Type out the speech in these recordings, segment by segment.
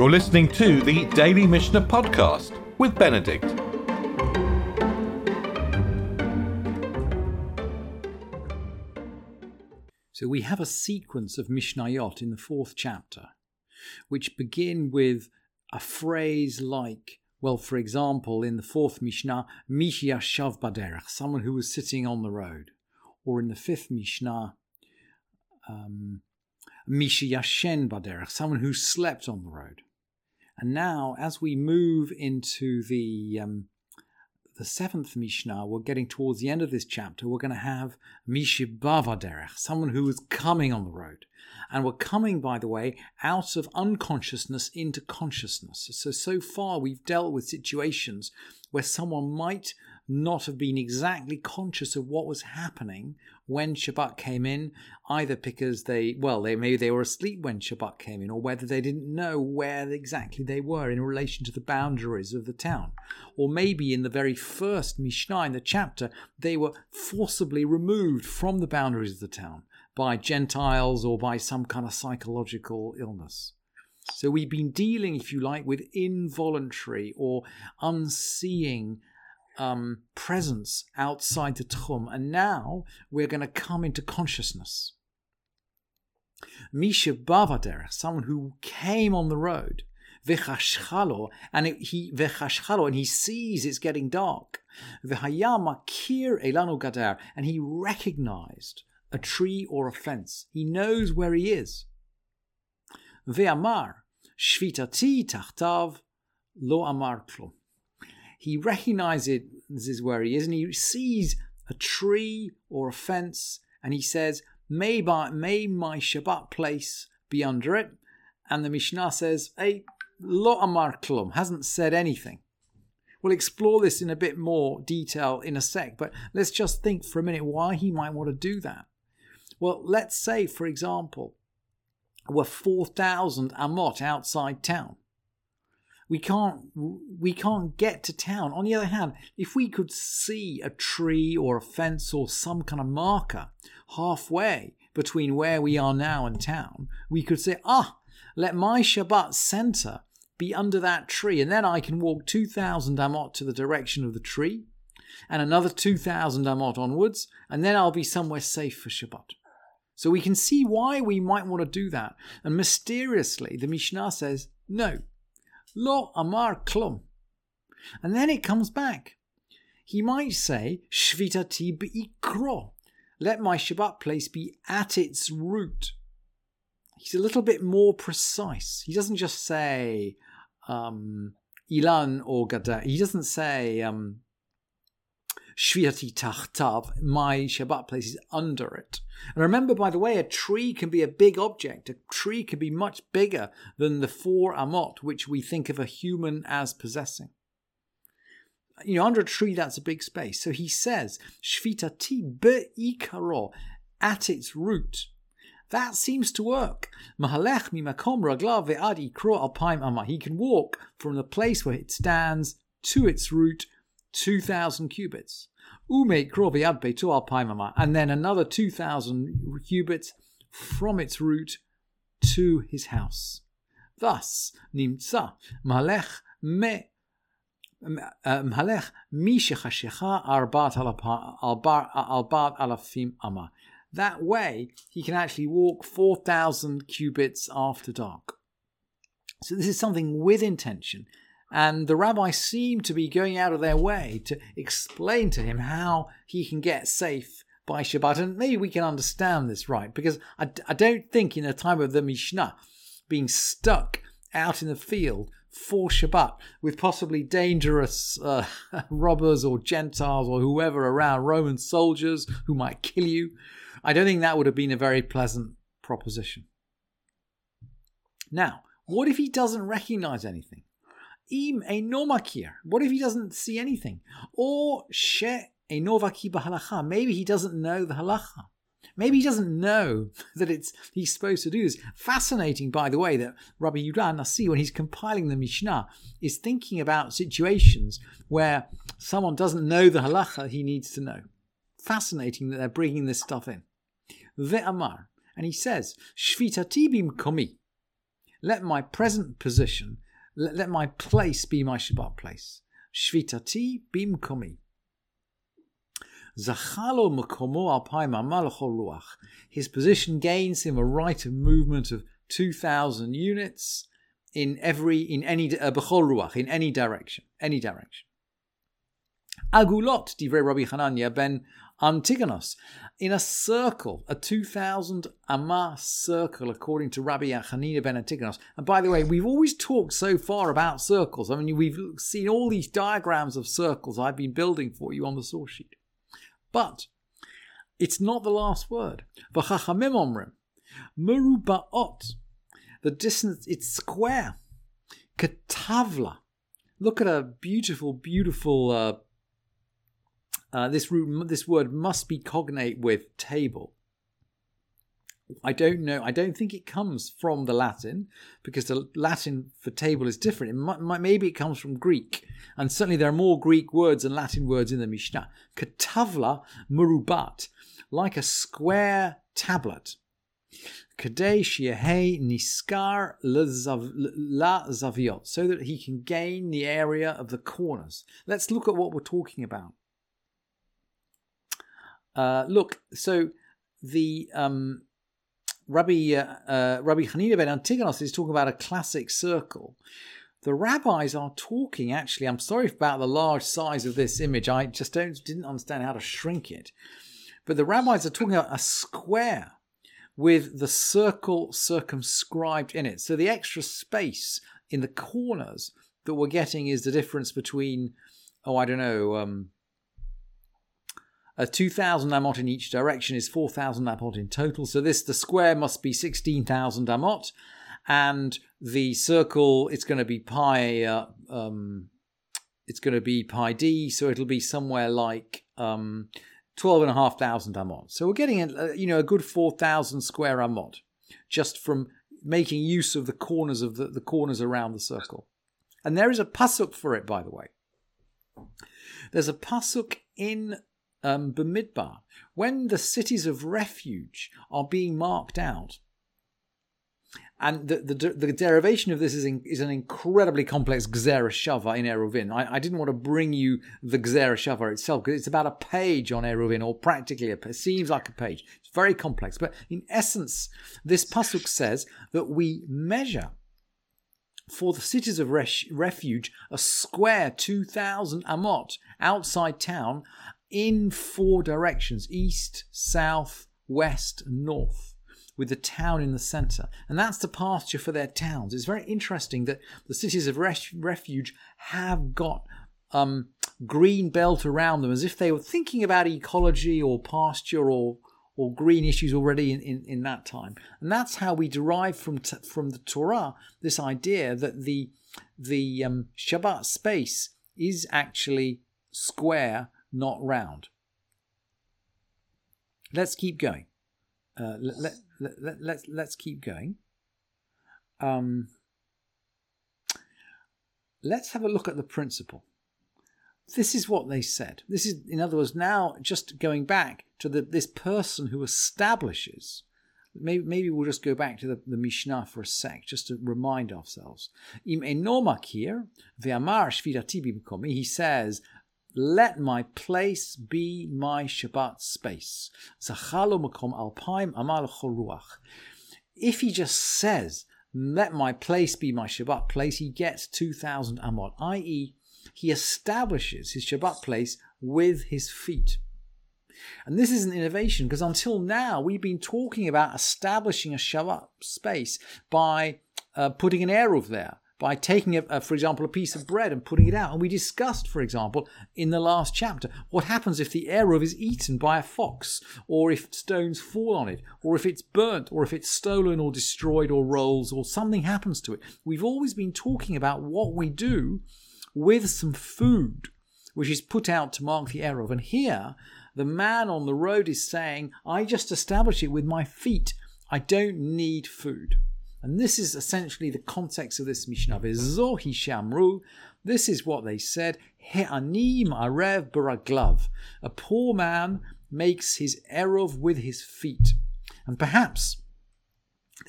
You're listening to the Daily Mishnah Podcast with Benedict. So we have a sequence of Mishnayot in the fourth chapter, which begin with a phrase like, well, for example, in the fourth Mishnah, Mishya Shav Baderach, someone who was sitting on the road. Or in the fifth Mishnah, um, Misha Yashen Baderach, someone who slept on the road. And now, as we move into the um, the seventh Mishnah, we're getting towards the end of this chapter, we're going to have Mishibava Derech, someone who is coming on the road. And we're coming, by the way, out of unconsciousness into consciousness. So, so far we've dealt with situations where someone might not have been exactly conscious of what was happening when Shabbat came in, either because they, well, they maybe they were asleep when Shabbat came in, or whether they didn't know where exactly they were in relation to the boundaries of the town. Or maybe in the very first Mishnah in the chapter, they were forcibly removed from the boundaries of the town by Gentiles or by some kind of psychological illness. So we've been dealing, if you like, with involuntary or unseeing um, presence outside the Tchum, and now we're going to come into consciousness. Misha Bavader, someone who came on the road, v'chashchalo, and he v'chashchalo, and he sees it's getting dark. V'hayama kir elanu gadar, and he recognized a tree or a fence. He knows where he is. Ve'amar shvitati tachtav lo amar klum he recognizes where he is and he sees a tree or a fence and he says, May, by, may my Shabbat place be under it. And the Mishnah says, Hey, lo amar klum, hasn't said anything. We'll explore this in a bit more detail in a sec, but let's just think for a minute why he might want to do that. Well, let's say, for example, we're 4,000 amot outside town we can't we can't get to town. On the other hand, if we could see a tree or a fence or some kind of marker halfway between where we are now and town, we could say, ah, let my Shabbat center be under that tree, and then I can walk 2,000 amot to the direction of the tree, and another 2,000 amot onwards, and then I'll be somewhere safe for Shabbat. So we can see why we might want to do that. And mysteriously, the Mishnah says, no, Lo amar klum. And then it comes back. He might say, Shvitati be'ikro. Let my Shabbat place be at its root. He's a little bit more precise. He doesn't just say um, Ilan or Gada. He doesn't say um, Shviati Tachtav, my Shabbat place is under it. And remember, by the way, a tree can be a big object. A tree can be much bigger than the four amot, which we think of a human as possessing. You know, under a tree, that's a big space. So he says, Shvitati be'ikaro, at its root. That seems to work. Mahalech mimakom raglav ve'ad ikro alpaim amah. He can walk from the place where it stands to its root 2,000 cubits. Ume Krovi Adpe Toa Paimama, and then another 2,000 cubits from its root to his house. Thus, Nimtsa, Malech Me uh, malech Mishachashecha Arbat Albat Alafim Ama. That way, he can actually walk 4,000 cubits after dark. So, this is something with intention and the rabbis seem to be going out of their way to explain to him how he can get safe by Shabbat. And maybe we can understand this right, because I, I don't think in the time of the Mishnah, being stuck out in the field for Shabbat with possibly dangerous uh, robbers or Gentiles or whoever around, Roman soldiers who might kill you, I don't think that would have been a very pleasant proposition. Now, what if he doesn't recognize anything? Im makir. What if he doesn't see anything? Or she enovaki bahalacha. Maybe he doesn't know the halacha. Maybe he doesn't know that it's he's supposed to do this. Fascinating, by the way, that Rabbi Yudah Nasi, when he's compiling the Mishnah, is thinking about situations where someone doesn't know the halacha he needs to know. Fascinating that they're bringing this stuff in. Ve'amar, and he says, Shvitati komi. let my present position, let, let my place be my Shabbat place. Shvitati bimkomi. Zachalo makomo alpaim ruach. His position gains him a right of movement of 2,000 units in every, in any, uh, in any direction, any direction. Agulot, divrei Rabbi Hanina ben Antigonos, in a circle, a 2,000 amma circle, according to Rabbi Hanina ben Antigonos. And by the way, we've always talked so far about circles. I mean, we've seen all these diagrams of circles I've been building for you on the source sheet. But it's not the last word. V'chachamim omrim, merubaot, the distance, it's square. Katavla. Look at a beautiful, beautiful uh, uh, this, root, this word must be cognate with table. I don't know. I don't think it comes from the Latin because the Latin for table is different. It might, might, maybe it comes from Greek, and certainly there are more Greek words and Latin words in the Mishnah. Katavla murubat, like a square tablet. Kadei shiahei niskar la zaviot, so that he can gain the area of the corners. Let's look at what we're talking about. Uh, look, so the um, Rabbi uh, uh, Rabbi Hanina ben Antigonos is talking about a classic circle. The rabbis are talking. Actually, I'm sorry about the large size of this image. I just don't didn't understand how to shrink it. But the rabbis are talking about a square with the circle circumscribed in it. So the extra space in the corners that we're getting is the difference between, oh, I don't know, um, uh, 2,000 amot in each direction is 4,000 amot in total. So this the square must be 16,000 amot, and the circle it's going to be pi. Uh, um, it's going to be pi d, so it'll be somewhere like um, 12,500 amot. So we're getting a, you know a good 4,000 square amot just from making use of the corners of the, the corners around the circle. And there is a pasuk for it, by the way. There's a pasuk in um, Bamidbar, when the cities of refuge are being marked out, and the, the, the derivation of this is, in, is an incredibly complex Gzera Shava in Eruvin. I, I, didn't want to bring you the Gzera Shava itself because it's about a page on Eruvin, or practically a, it seems like a page. It's very complex, but in essence, this pasuk says that we measure for the cities of refuge a square 2,000 amot outside town in four directions east, south, west, north, with the town in the center. And that's the pasture for their towns. It's very interesting that the cities of refuge have got um, green belt around them as if they were thinking about ecology or pasture or or green issues already in, in, in that time. And that's how we derive from t- from the Torah this idea that the the um, Shabbat space is actually square not round. Let's keep going. Uh, let, let, let, let, let's, let's keep going. Um, let's have a look at the principle. This is what they said. This is, in other words, now just going back to the, this person who establishes. Maybe, maybe we'll just go back to the, the Mishnah for a sec, just to remind ourselves. Im enomakir ve'amar shvidati He says, let my place be my Shabbat space. If he just says, let my place be my Shabbat place, he gets 2,000 amot, i.e., he establishes his Shabbat place with his feet. And this is an innovation because until now we've been talking about establishing a Shabbat space by uh, putting an eruv there, by taking, a, a, for example, a piece of bread and putting it out. And we discussed, for example, in the last chapter, what happens if the eruv is eaten by a fox, or if stones fall on it, or if it's burnt, or if it's stolen or destroyed or rolls, or something happens to it. We've always been talking about what we do with some food, which is put out to mark the eruv. And here, the man on the road is saying, I just establish it with my feet. I don't need food. And this is essentially the context of this Mishnah. Zohi shamru. This is what they said. He'anim arev baraglav. A poor man makes his eruv with his feet. And perhaps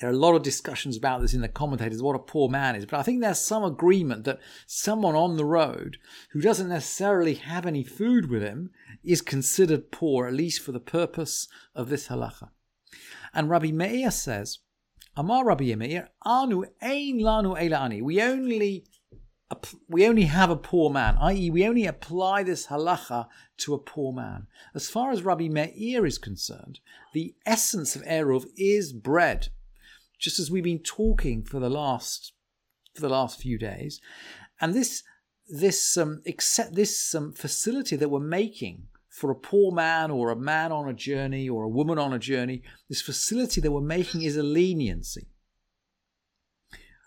there are a lot of discussions about this in the commentators, what a poor man is. But I think there's some agreement that someone on the road who doesn't necessarily have any food with him is considered poor, at least for the purpose of this halacha. And Rabbi Meir says, Amar Rabbi Meir, Anu ein lanu ani. We only we only have a poor man, i.e., we only apply this halacha to a poor man. As far as Rabbi Meir is concerned, the essence of Eruv is bread, just as we've been talking for the last for the last few days, and this this um, except this um, facility that we're making for a poor man or a man on a journey or a woman on a journey, this facility that we're making is a leniency.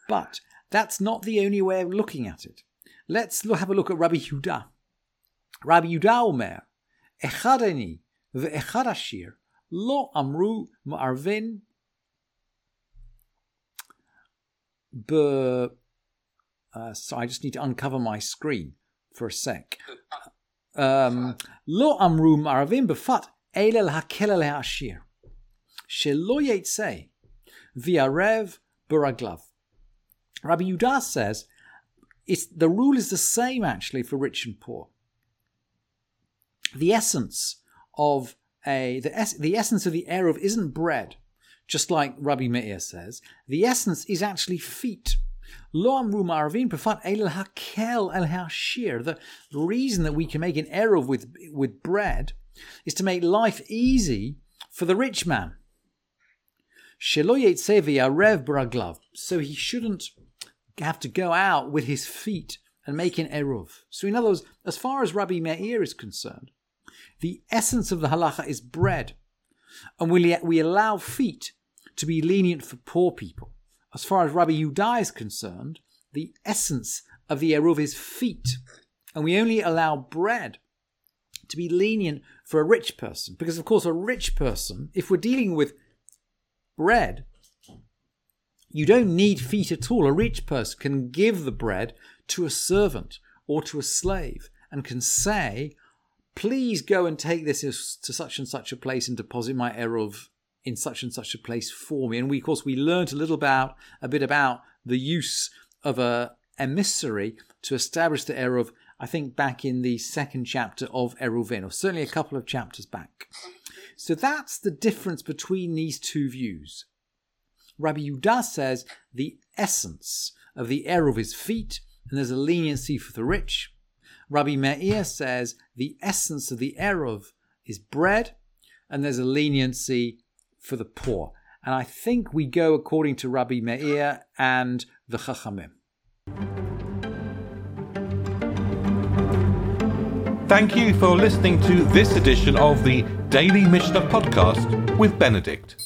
But that's not the only way of looking at it. Let's have a look at Rabbi Yehuda. Rabbi Yehuda Omer, Echad ani ve'echad ashir, lo amru ma'arvin be... Uh, so I just need to uncover my screen for a sec. Um, lo amru ma'arvin befat elel hakel el ha'ashir. Shelo yetzeh v'arev baraglav. Rabbi Yudas says it's, the rule is the same actually for rich and poor. The essence of a the, es- the essence of the eruv isn't bread, just like Rabbi Meir says. The essence is actually feet. Lo amru marvin pefat el hakel el hashir. The reason that we can make an eruv with with bread is to make life easy for the rich man. Braglav. So he shouldn't have to go out with his feet and make an eruv. So, in other words, as far as Rabbi Meir is concerned, the essence of the halacha is bread, and we, we allow feet to be lenient for poor people. As far as Rabbi Yudah is concerned, the essence of the eruv is feet, and we only allow bread to be lenient for a rich person, because of course, a rich person, if we're dealing with bread, you don't need feet at all. A rich person can give the bread to a servant or to a slave and can say, please go and take this to such and such a place and deposit my eruv in such and such a place for me. And we, of course, we learned a little about a bit about the use of a emissary to establish the eruv. I think back in the second chapter of Eruvin, or certainly a couple of chapters back. So that's the difference between these two views. Rabbi Yudah says the essence of the eruv is feet, and there's a leniency for the rich. Rabbi Meir says the essence of the eruv is bread, and there's a leniency for the poor. And I think we go according to Rabbi Meir and the Chachamim. Thank you for listening to this edition of the Daily Mishnah Podcast with Benedict.